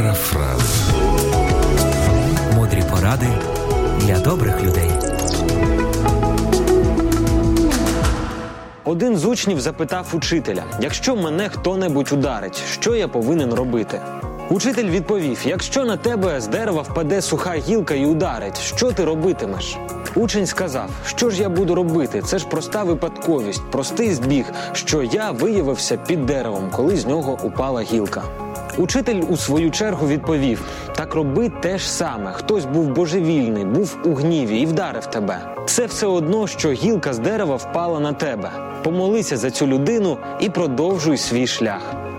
Парафраз. Мудрі поради для добрих людей. Один з учнів запитав учителя: якщо мене хто-небудь ударить, що я повинен робити? Учитель відповів: якщо на тебе з дерева впаде суха гілка і ударить, що ти робитимеш? Учень сказав, що ж я буду робити? Це ж проста випадковість, простий збіг, що я виявився під деревом, коли з нього упала гілка. Учитель у свою чергу відповів: так роби те ж саме. Хтось був божевільний, був у гніві і вдарив тебе. Це все одно, що гілка з дерева впала на тебе. Помолися за цю людину і продовжуй свій шлях.